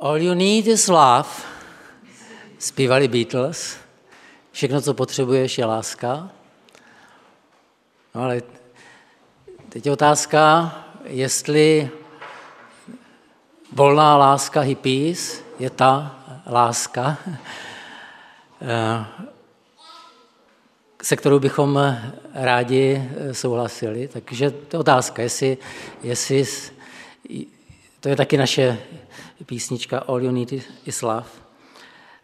All you need is love, zpívali Beatles. Všechno, co potřebuješ, je láska. No ale teď je otázka, jestli volná láska hippies je ta láska, se kterou bychom rádi souhlasili. Takže to je otázka, jestli, jestli to je taky naše písnička All You Need Is Love.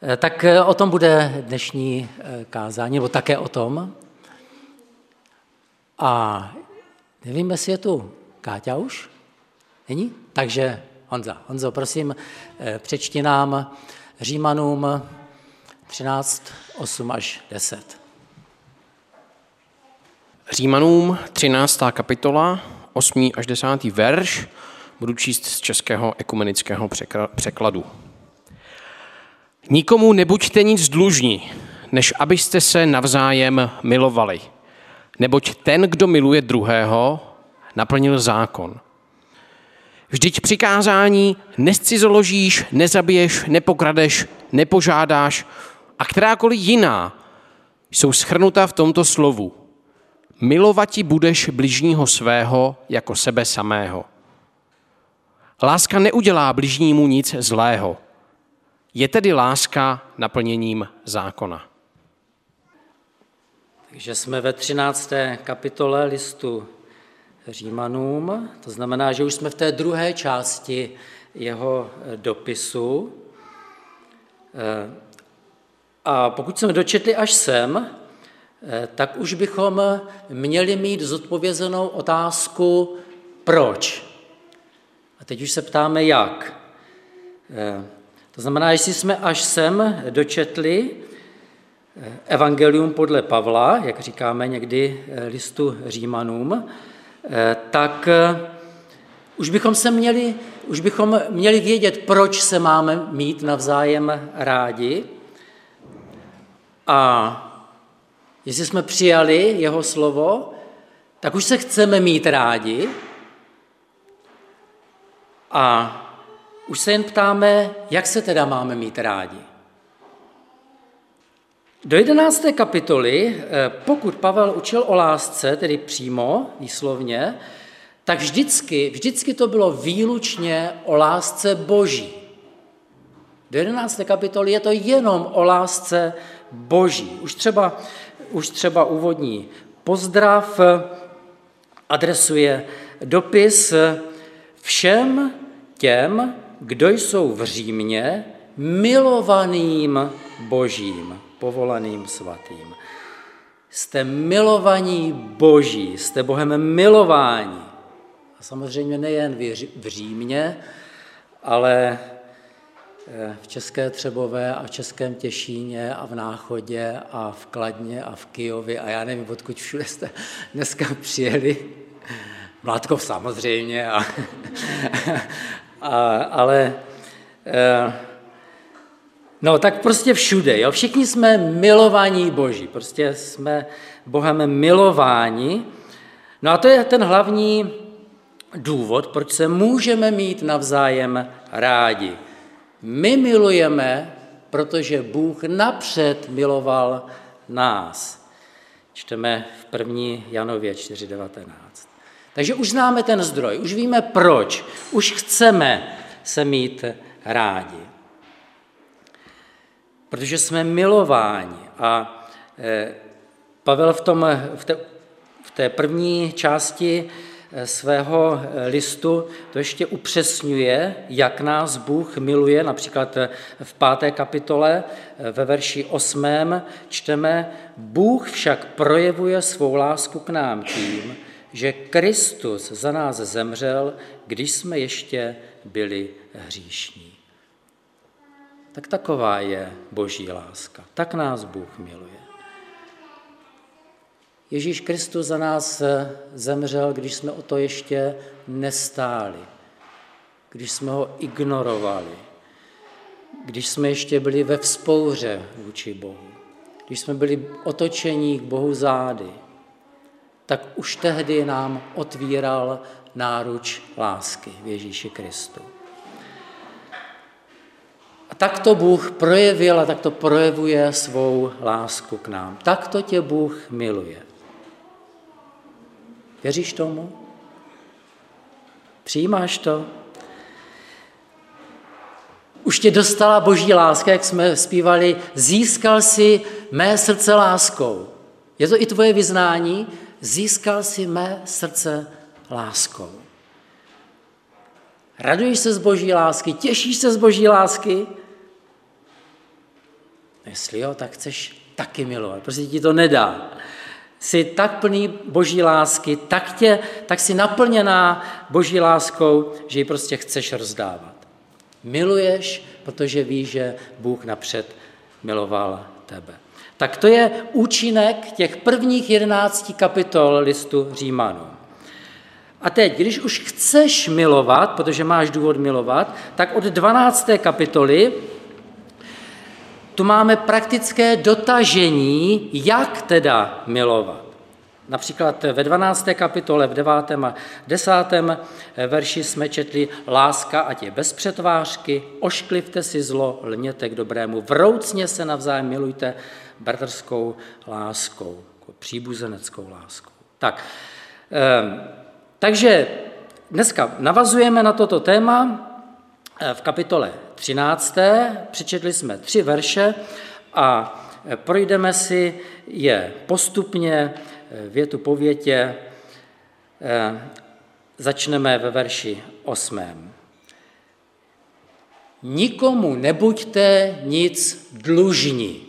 Eh, tak eh, o tom bude dnešní eh, kázání, nebo také o tom. A nevím, jestli je tu Káťa už? Není? Takže Honza. Honzo, prosím, přečti nám Římanům 13, 8 až 10. Římanům 13. kapitola, 8. až 10. verš Budu číst z českého ekumenického překladu. Nikomu nebuďte nic dlužní, než abyste se navzájem milovali. Neboť ten, kdo miluje druhého, naplnil zákon. Vždyť přikázání nescizoložíš, nezabiješ, nepokradeš, nepožádáš a kterákoliv jiná jsou schrnuta v tomto slovu. Milovati budeš bližního svého jako sebe samého. Láska neudělá bližnímu nic zlého. Je tedy láska naplněním zákona. Takže jsme ve 13. kapitole listu Římanům, to znamená, že už jsme v té druhé části jeho dopisu. A pokud jsme dočetli až sem, tak už bychom měli mít zodpovězenou otázku, proč. A teď už se ptáme, jak. Eh, to znamená, jestli jsme až sem dočetli eh, Evangelium podle Pavla, jak říkáme někdy eh, listu Římanům, tak už bychom se měli, už bychom měli vědět, proč se máme mít navzájem rádi. A jestli jsme přijali jeho slovo, tak už se chceme mít rádi, a už se jen ptáme, jak se teda máme mít rádi. Do 11. kapitoly, eh, pokud Pavel učil o lásce, tedy přímo, výslovně, tak vždycky, vždycky to bylo výlučně o lásce boží. Do 11. kapitoly je to jenom o lásce boží. Už třeba, už třeba úvodní pozdrav adresuje dopis všem těm, kdo jsou v Římě milovaným Božím, povolaným svatým. Jste milovaní Boží, jste Bohem milováni. A samozřejmě nejen v Římě, ale eh, v České Třebové a v Českém Těšíně a v Náchodě a v Kladně a v Kijově a já nevím, odkud všude jste dneska přijeli. Mládkov samozřejmě a, a, ale e, no tak prostě všude, jo? všichni jsme milovaní Boží, prostě jsme Bohem milováni. No a to je ten hlavní důvod, proč se můžeme mít navzájem rádi. My milujeme, protože Bůh napřed miloval nás. Čteme v 1. Janově 4.19. Takže už známe ten zdroj, už víme proč, už chceme se mít rádi. Protože jsme milováni a eh, Pavel v, tom, v, té, v té první části eh, svého eh, listu to ještě upřesňuje, jak nás Bůh miluje. Například v páté kapitole ve verši osmém čteme, Bůh však projevuje svou lásku k nám tím, že Kristus za nás zemřel, když jsme ještě byli hříšní. Tak taková je boží láska. Tak nás Bůh miluje. Ježíš Kristus za nás zemřel, když jsme o to ještě nestáli, když jsme ho ignorovali, když jsme ještě byli ve vzpouře vůči Bohu, když jsme byli otočení k Bohu zády, tak už tehdy nám otvíral náruč lásky v Ježíši Kristu. tak to Bůh projevil a tak to projevuje svou lásku k nám. Tak to tě Bůh miluje. Věříš tomu? Přijímáš to? Už tě dostala boží láska, jak jsme zpívali, získal si mé srdce láskou. Je to i tvoje vyznání? Získal si mé srdce láskou. Raduješ se z boží lásky, těšíš se z boží lásky? Jestli jo, tak chceš taky milovat, prostě ti to nedá. Jsi tak plný boží lásky, tak, tě, tak jsi naplněná boží láskou, že ji prostě chceš rozdávat. Miluješ, protože víš, že Bůh napřed miloval tebe. Tak to je účinek těch prvních jedenácti kapitol listu Římanů. A teď, když už chceš milovat, protože máš důvod milovat, tak od 12. kapitoly tu máme praktické dotažení, jak teda milovat. Například ve 12. kapitole, v 9. a 10. verši jsme četli láska, ať je bez přetvářky, ošklivte si zlo, lněte k dobrému, vroucně se navzájem milujte bratrskou láskou, jako příbuzeneckou láskou. Tak, eh, takže dneska navazujeme na toto téma v kapitole 13. Přečetli jsme tři verše a projdeme si je postupně větu po větě. Začneme ve verši 8. Nikomu nebuďte nic dlužní.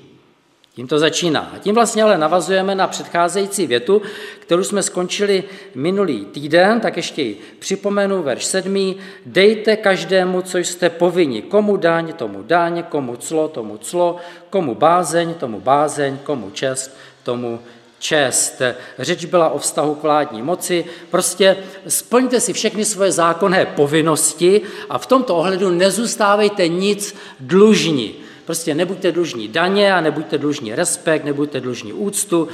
Tím to začíná. A tím vlastně ale navazujeme na předcházející větu, kterou jsme skončili minulý týden, tak ještě ji připomenu, verš 7. Dejte každému, co jste povinni. Komu daň, tomu daň, komu clo, tomu clo, komu bázeň, tomu bázeň, komu čest, tomu čest. Řeč byla o vztahu k vládní moci. Prostě splňte si všechny svoje zákonné povinnosti a v tomto ohledu nezůstávejte nic dlužní. Prostě nebuďte dlužní daně a nebuďte dlužní respekt, nebuďte dlužní úctu.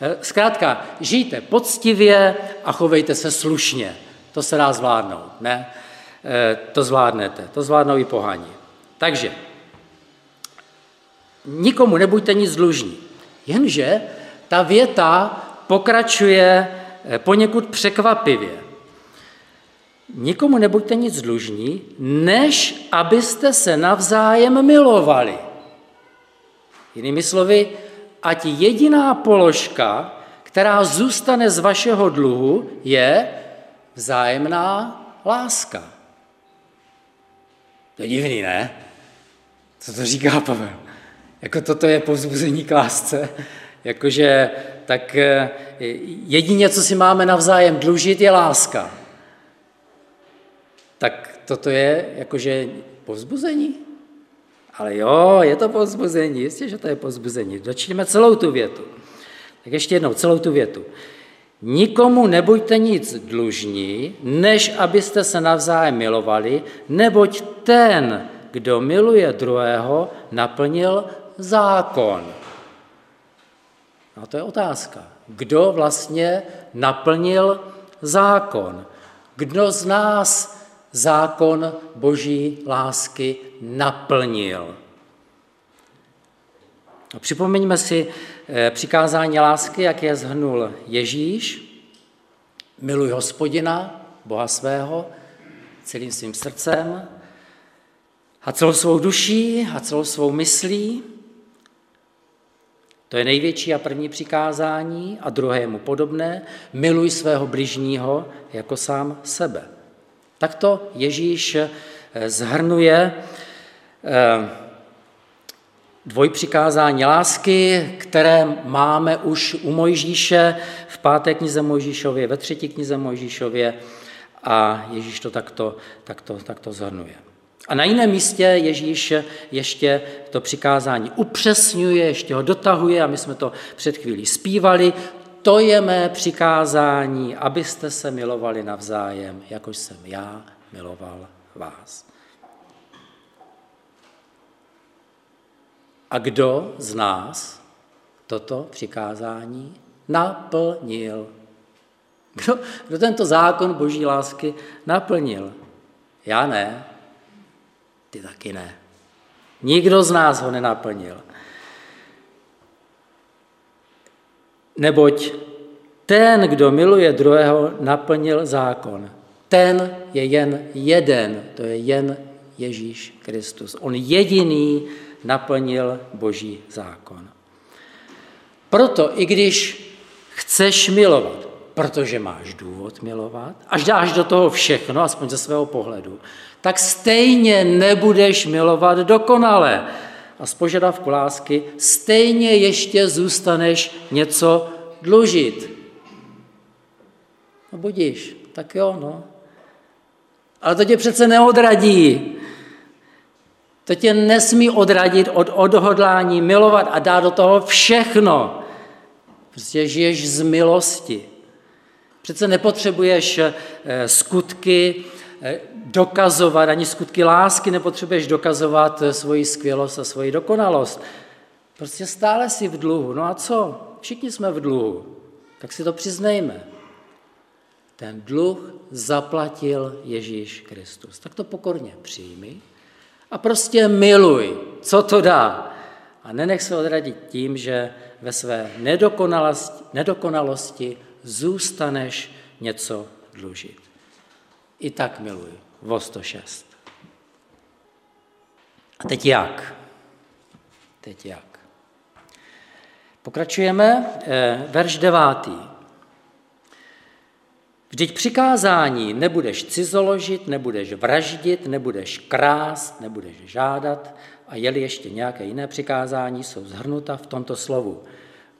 Eh, zkrátka, žijte poctivě a chovejte se slušně. To se dá zvládnout, ne? Eh, to zvládnete, to zvládnou i pohani. Takže, nikomu nebuďte nic dlužní. Jenže ta věta pokračuje eh, poněkud překvapivě. Nikomu nebuďte nic dlužní, než abyste se navzájem milovali. Jinými slovy, ať jediná položka, která zůstane z vašeho dluhu, je vzájemná láska. To je divný, ne? Co to říká Pavel? Jako toto je povzbuzení k lásce. Jakože tak eh, jedině, co si máme navzájem dlužit, je láska tak toto je jakože povzbuzení. Ale jo, je to povzbuzení, jistě, že to je povzbuzení. Dočteme celou tu větu. Tak ještě jednou, celou tu větu. Nikomu nebuďte nic dlužní, než abyste se navzájem milovali, neboť ten, kdo miluje druhého, naplnil zákon. A to je otázka. Kdo vlastně naplnil zákon? Kdo z nás zákon boží lásky naplnil. Připomeňme si eh, přikázání lásky, jak je zhrnul Ježíš. Miluj hospodina, Boha svého, celým svým srdcem a celou svou duší a celou svou myslí. To je největší a první přikázání a druhému podobné. Miluj svého bližního jako sám sebe. Takto Ježíš eh, zhrnuje eh, dvojpřikázání lásky, které máme už u Mojžíše v páté knize Mojžíšově, ve třetí knize Mojžíšově a Ježíš to takto, takto, takto zhrnuje. A na jiném místě Ježíš ještě to přikázání upřesňuje, ještě ho dotahuje a my jsme to před chvílí zpívali to je mé přikázání, abyste se milovali navzájem, jakož jsem já miloval vás. A kdo z nás toto přikázání naplnil? Kdo, kdo tento zákon boží lásky naplnil? Já ne, ty taky ne. Nikdo z nás ho nenaplnil. Neboť ten, kdo miluje druhého, naplnil zákon. Ten je jen jeden, to je jen Ježíš Kristus. On jediný naplnil Boží zákon. Proto i když chceš milovat, protože máš důvod milovat, až dáš do toho všechno, aspoň ze svého pohledu, tak stejně nebudeš milovat dokonale. A z požadavku lásky stejně ještě zůstaneš něco dlužit. No budíš, tak jo, no. Ale to tě přece neodradí. To tě nesmí odradit od odhodlání milovat a dát do toho všechno. Prostě žiješ z milosti. Přece nepotřebuješ eh, skutky dokazovat, ani skutky lásky nepotřebuješ dokazovat eh, svoji skvělost a svoji dokonalost. Prostě stále si v dluhu. No a co? Všichni jsme v dluhu. Tak si to přiznejme. Ten dluh zaplatil Ježíš Kristus. Tak to pokorně přijmi a prostě miluj, co to dá. A nenech se odradit tím, že ve své nedokonalosti, nedokonalosti zůstaneš něco dlužit. I tak miluj. Vo 106. A teď jak? Teď jak? Pokračujeme, eh, verš devátý. Vždyť přikázání nebudeš cizoložit, nebudeš vraždit, nebudeš krást, nebudeš žádat a jeli ještě nějaké jiné přikázání, jsou zhrnuta v tomto slovu.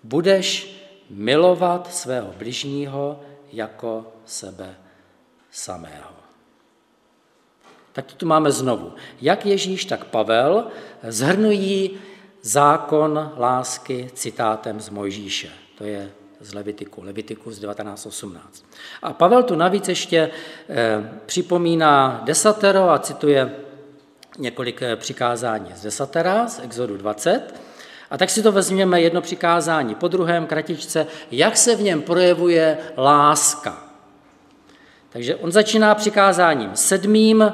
Budeš milovat svého bližního jako sebe samého. Tak to tu máme znovu. Jak Ježíš, tak Pavel zhrnují zákon lásky citátem z Mojžíše. To je z Levitiku, Levitiku z 1918. A Pavel tu navíc ještě eh, připomíná desatero a cituje několik eh, přikázání z desatera, z Exodu 20. A tak si to vezměme jedno přikázání po druhém, kratičce, jak se v něm projevuje láska. Takže on začíná přikázáním sedmým,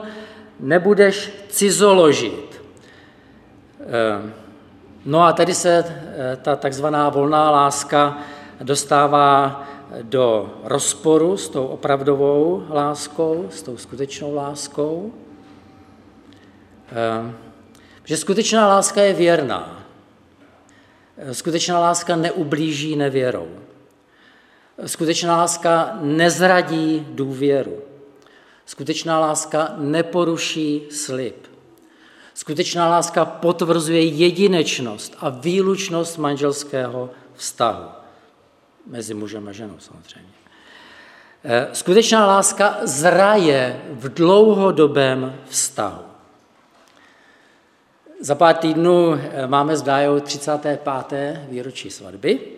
nebudeš cizoložit. Eh, no a tady se ta takzvaná volná láska dostává do rozporu s tou opravdovou láskou, s tou skutečnou láskou. Ehm, že skutečná láska je věrná. Skutečná láska neublíží nevěrou. Skutečná láska nezradí důvěru. Skutečná láska neporuší slib. Skutečná láska potvrzuje jedinečnost a výlučnost manželského vztahu mezi mužem a ženou samozřejmě. Eh, skutečná láska zraje v dlouhodobém vztahu. Za pár týdnů eh, máme s Dájou 35. výročí svatby.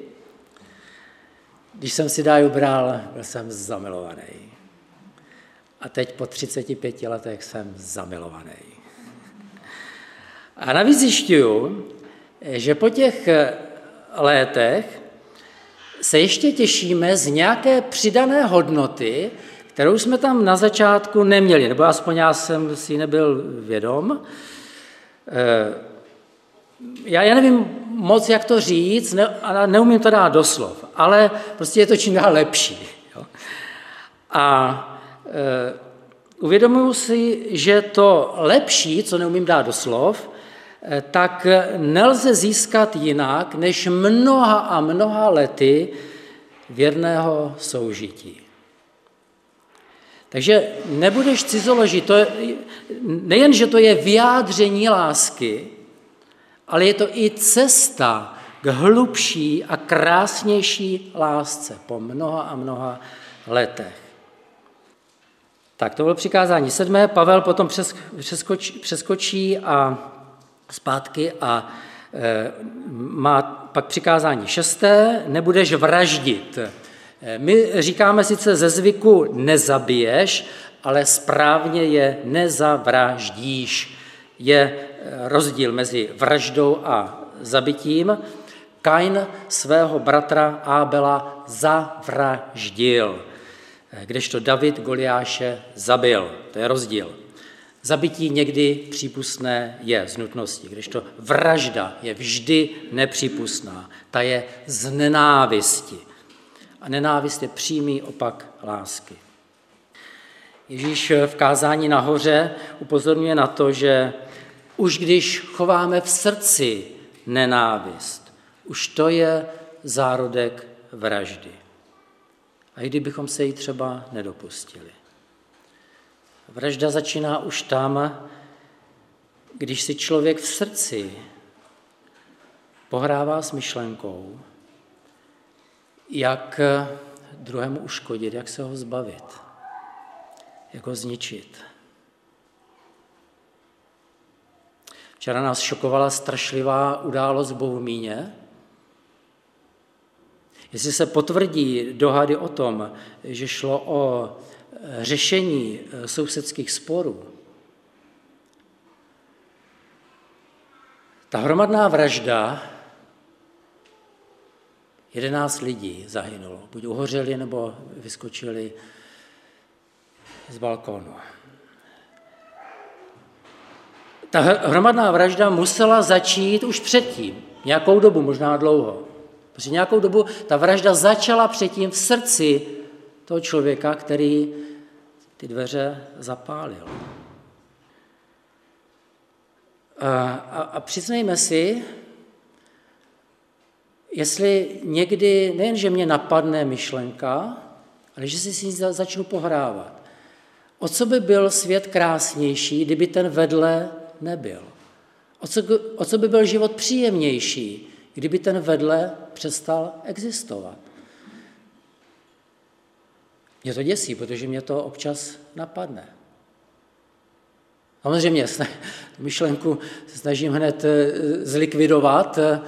Když jsem si Dáju bral, byl jsem zamilovaný. A teď po 35 letech jsem zamilovaný. A navíc zjišťuju, že po těch eh, letech se ještě těšíme z nějaké přidané hodnoty, kterou jsme tam na začátku neměli, nebo aspoň já jsem si nebyl vědom. Eh, já, já nevím moc, jak to říct, ne, a neumím to dát doslov, ale prostě je to čím dál lepší. Jo. A e, uvědomuji si, že to lepší, co neumím dát doslov, Eh, tak nelze získat jinak než mnoha a mnoha lety věrného soužití. Takže nebudeš cizoložit, to je, nejen, že to je vyjádření lásky, ale je to i cesta k hlubší a krásnější lásce po mnoha a mnoha letech. Tak to bylo přikázání sedmé. Pavel potom přeskočí, a zpátky a e, má pak přikázání šesté, nebudeš vraždit. E, my říkáme sice ze zvyku nezabiješ, ale správně je nezavraždíš. Je rozdíl mezi vraždou a zabitím. Kain svého bratra Ábela zavraždil, kdežto David Goliáše zabil. To je rozdíl. Zabití někdy přípustné je z nutnosti, když to vražda je vždy nepřípustná. Ta je z nenávisti. A nenávist je přímý opak lásky. Ježíš v kázání nahoře upozorňuje na to, že už když chováme v srdci nenávist, už to je zárodek vraždy. A i kdybychom se jí třeba nedopustili. Vražda začíná už tam, když si člověk v srdci pohrává s myšlenkou, jak druhému uškodit, jak se ho zbavit, jak ho zničit. Včera nás šokovala strašlivá událost v Bohumíně. Jestli se potvrdí dohady o tom, že šlo o řešení eh, sousedských sporů, ta hromadná vražda, jedenáct lidí zahynulo, buď uhořeli, nebo vyskočili z balkónu. Ta hromadná vražda musela začít už předtím, nějakou dobu, možná dlouho. Protože nějakou dobu ta vražda začala předtím v srdci toho člověka, který ty dveře zapálil. A, a, a přiznejme si, jestli někdy nejen, že mě napadne myšlenka, ale že si s ní začnu pohrávat. O co by byl svět krásnější, kdyby ten vedle nebyl? O co, o co by byl život příjemnější, kdyby ten vedle přestal existovat? Mě to děsí, protože mě to občas napadne. Samozřejmě tu myšlenku se snažím hned eh, zlikvidovat, eh,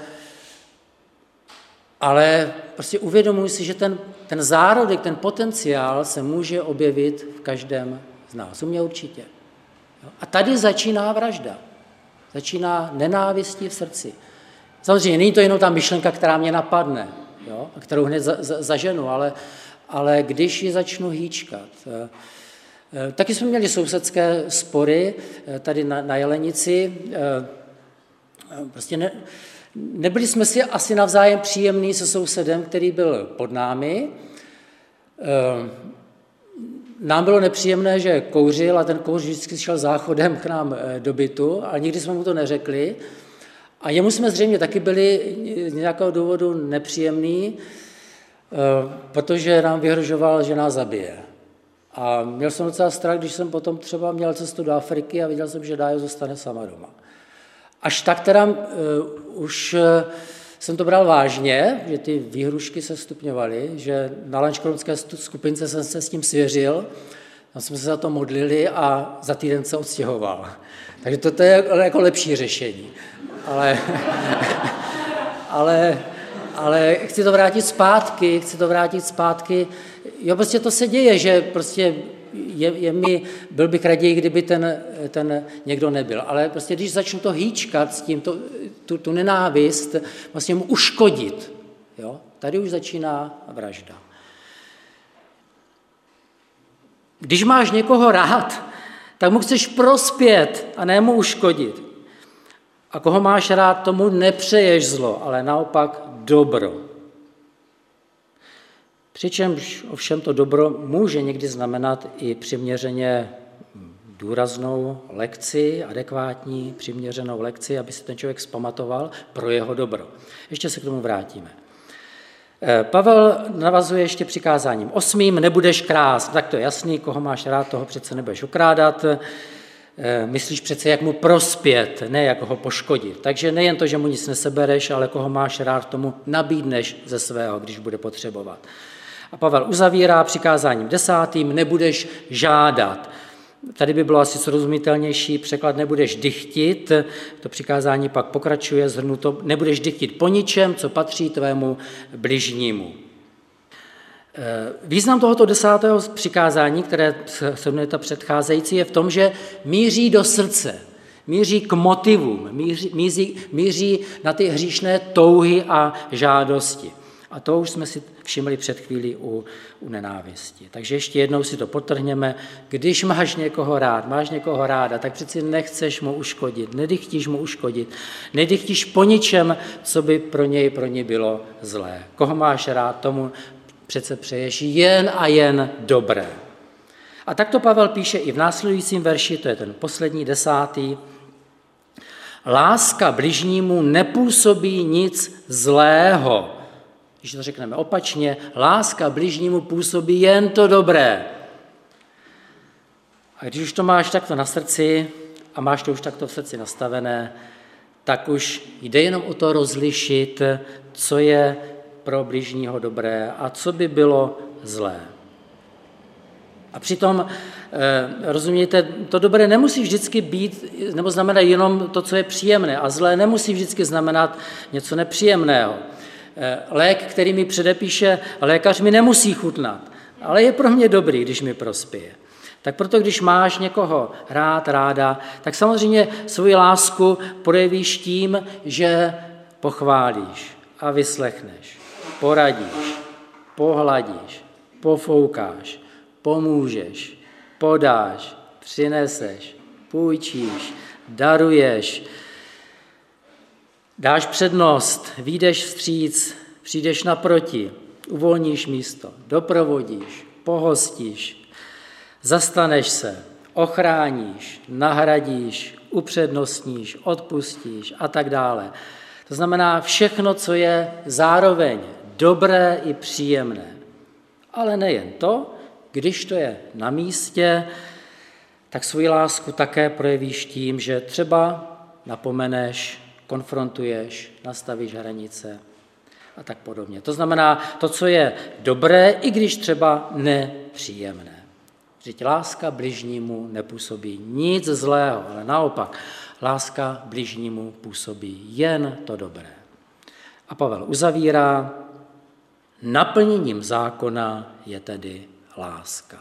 ale prostě uvědomuji si, že ten, ten zárodek, ten potenciál se může objevit v každém z nás. U mě určitě. A tady začíná vražda. Začíná nenávistí v srdci. Samozřejmě není to jenom ta myšlenka, která mě napadne, jo, a kterou hned za, za, zaženu, ale, ale když ji začnu hýčkat. Eh, eh, taky jsme měli sousedské spory eh, tady na, na Jelenici. Prostě ne, nebyli jsme si asi navzájem příjemní se sousedem, který byl pod námi. Nám bylo nepříjemné, že kouřil a ten kouř vždycky šel záchodem k nám do bytu, ale nikdy jsme mu to neřekli. A jemu jsme zřejmě taky byli z nějakého důvodu nepříjemný, Eh, protože nám vyhrožoval, že nás zabije. A měl jsem docela strach, když jsem potom třeba měl cestu do Afriky a viděl jsem, že Dájo zůstane sama doma. Až tak teda uh, už uh, jsem to bral vážně, že ty výhrušky se stupňovaly, že na lančkronské skupince jsem se s tím svěřil, tam jsme se za to modlili a za týden se odstěhoval. Takže to, to je jako lepší řešení. Ale, ale ale chci to vrátit zpátky, chci to vrátit zpátky. Jo, prostě to se děje, že prostě je, je mi, byl bych raději, kdyby ten, ten někdo nebyl. Ale prostě když začnu to hýčkat s tím, to, tu, tu nenávist, vlastně mu uškodit, jo, tady už začíná vražda. Když máš někoho rád, tak mu chceš prospět a ne mu uškodit. A koho máš rád, tomu nepřeješ zlo, ale naopak dobro. Přičemž ovšem to dobro může někdy znamenat i přiměřeně důraznou lekci, adekvátní, přiměřenou lekci, aby se ten člověk zpamatoval pro jeho dobro. Ještě se k tomu vrátíme. Eh, Pavel navazuje ještě přikázáním osmým, nebudeš krást, tak to je jasný, koho máš rád, toho přece nebudeš okrádat. Eh, myslíš přece, jak mu prospět, ne jak ho poškodit. Takže nejen to, že mu nic nesebereš, ale koho máš rád, tomu nabídneš ze svého, když bude potřebovat. A Pavel uzavírá přikázáním desátým, nebudeš žádat. Tady by bylo asi srozumitelnější překlad, nebudeš dychtit, to přikázání pak pokračuje, zhrnuto, nebudeš dychtit po ničem, co patří tvému bližnímu. Eh, význam tohoto desátého přikázání, které se jmenuje ta předcházející, je v tom, že míří do srdce, míří k motivům, míří, míří, míří na ty hříšné touhy a žádosti. A to už jsme si všimli před chvílí u, u nenávisti. Takže ještě jednou si to potrhněme. Když máš někoho rád, máš někoho ráda, tak přeci nechceš mu uškodit, nedychtíš mu uškodit, nedychtíš po ničem, co by pro něj, pro ní bylo zlé. Koho máš rád, tomu přece přeješ jen a jen dobré. A tak to Pavel píše i v následujícím verši, to je ten poslední desátý. Láska bližnímu nepůsobí nic zlého. Když to řekneme opačně, láska bližnímu působí jen to dobré. A když už to máš takto na srdci a máš to už takto v srdci nastavené, tak už jde jenom o to rozlišit, co je pro bližního dobré a co by bylo zlé. A přitom, eh, rozumíte, to dobré nemusí vždycky být, nebo znamená jenom to, co je příjemné, a zlé nemusí vždycky znamenat něco nepříjemného. Eh, lék, který mi předepíše lékař, mi nemusí chutnat, ale je pro mě dobrý, když mi prospěje. Tak proto, když máš někoho rád, ráda, tak samozřejmě svoji lásku projevíš tím, že pochválíš a vyslechneš, poradíš, pohladíš, pofoukáš, pomůžeš, podáš, přineseš, půjčíš, daruješ, dáš přednost, výjdeš vstříc, přijdeš naproti, uvolníš místo, doprovodíš, pohostíš, zastaneš se, ochráníš, nahradíš, upřednostníš, odpustíš a tak dále. To znamená všechno, co je zároveň dobré i příjemné. Ale nejen to, když to je na místě, tak svoji lásku také projevíš tím, že třeba napomeneš, konfrontuješ, nastavíš hranice a tak podobně. To znamená to, co je dobré, i když třeba nepříjemné. Vždyť láska bližnímu nepůsobí nic zlého, ale naopak, láska bližnímu působí jen to dobré. A Pavel uzavírá, naplněním zákona je tedy láska.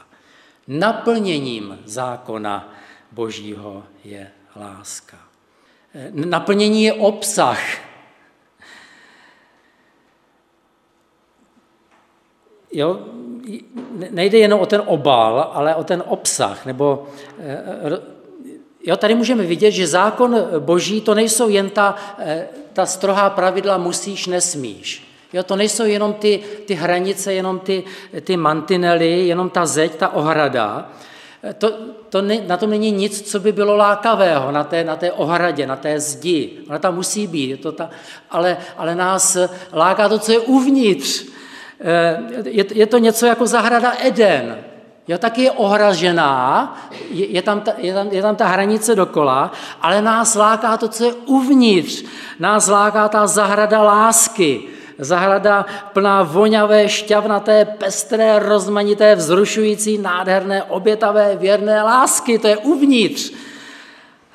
Naplněním zákona Božího je láska. Naplnění je obsah. Jo, nejde jenom o ten obal, ale o ten obsah. Nebo, eh, jo, tady můžeme vidět, že zákon boží to nejsou jen ta, eh, ta strohá pravidla musíš, nesmíš. Jo, to nejsou jenom ty, ty hranice, jenom ty, ty mantinely, jenom ta zeď, ta ohrada. To, to ne, na tom není nic, co by bylo lákavého na té, na té ohradě, na té zdi. Ona tam musí být, je to ta, ale, ale nás láká to, co je uvnitř. Eh, je, je to něco jako zahrada Eden. Jo, taky je ohražená, je, je, tam ta, je, tam, je tam ta hranice dokola, ale nás láká to, co je uvnitř. Nás láká ta zahrada lásky, Zahrada plná voňavé, šťavnaté, pestré, rozmanité, vzrušující, nádherné, obětavé, věrné lásky. To je uvnitř.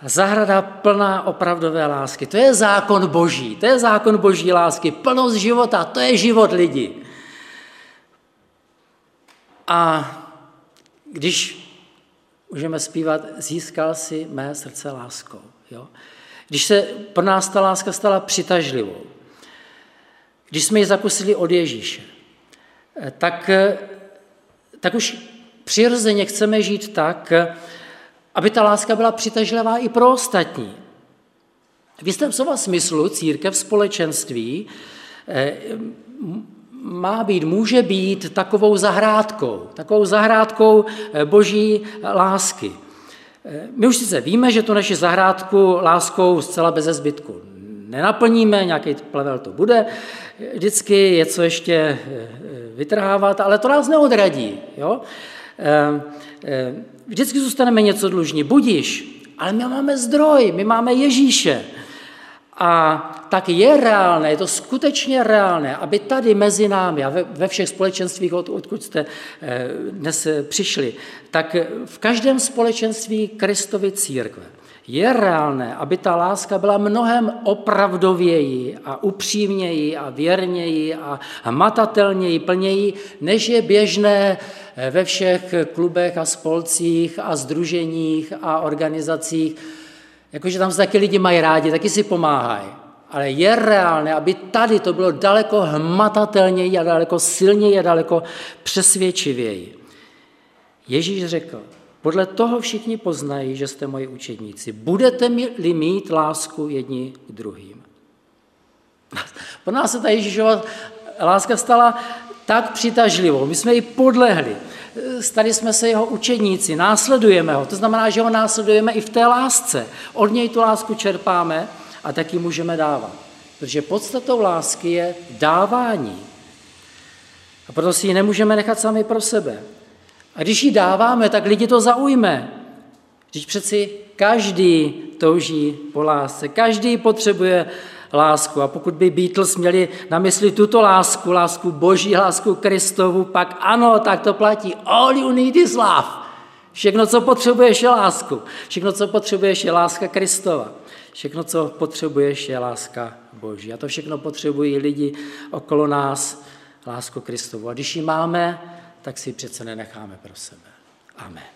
Zahrada plná opravdové lásky. To je zákon boží. To je zákon boží lásky. Plnost života. To je život lidí. A když můžeme zpívat, získal si mé srdce láskou. Jo? Když se pro nás ta láska stala přitažlivou, když jsme ji zakusili od Ježíše, eh, tak, eh, tak už přirozeně chceme žít tak, eh, aby ta láska byla přitažlivá i pro ostatní. V jistém slova smyslu církev společenství má být, může být takovou zahrádkou, takovou zahrádkou boží lásky. My už sice víme, že tu naši zahrádku láskou zcela bez zbytku nenaplníme, nějaký plevel to bude, vždycky je co ještě eh, vytrhávat, ale to nás neodradí. Jo? Eh, eh, vždycky zůstaneme něco dlužní, budíš, ale my máme zdroj, my máme Ježíše. A tak je reálné, je to skutečně reálné, aby tady mezi námi a ve všech společenstvích, od, odkud jste dnes přišli, tak v každém společenství Kristovy církve je reálné, aby ta láska byla mnohem opravdověji a upřímněji a věrněji a matatelněji, plněji, než je běžné ve všech klubech a spolcích a združeních a organizacích. Jakože tam se taky lidi mají rádi, taky si pomáhají. ale je reálné, aby tady to bylo daleko hmatatelněji a daleko silněji a daleko přesvědčivěji. Ježíš řekl, podle toho všichni poznají, že jste moji učedníci. Budete-li mít lásku jedni k druhým. Pro nás se ta Ježíšova láska stala tak přitažlivou. My jsme ji podlehli. Stali jsme se jeho učedníci, následujeme ho. To znamená, že ho následujeme i v té lásce. Od něj tu lásku čerpáme a taky můžeme dávat. Protože podstatou lásky je dávání. A proto si ji nemůžeme nechat sami pro sebe. A když ji dáváme, tak lidi to zaujme. Když přeci každý touží po lásce, každý potřebuje lásku. A pokud by Beatles měli na mysli tuto lásku, lásku Boží, lásku Kristovu, pak ano, tak to platí. All you need is love. Všechno, co potřebuješ, je lásku. Všechno, co potřebuješ, je láska Kristova. Všechno, co potřebuješ, je láska Boží. A to všechno potřebují lidi okolo nás, lásku Kristovu. A když ji máme, tak si ji přece nenecháme pro sebe. Amen.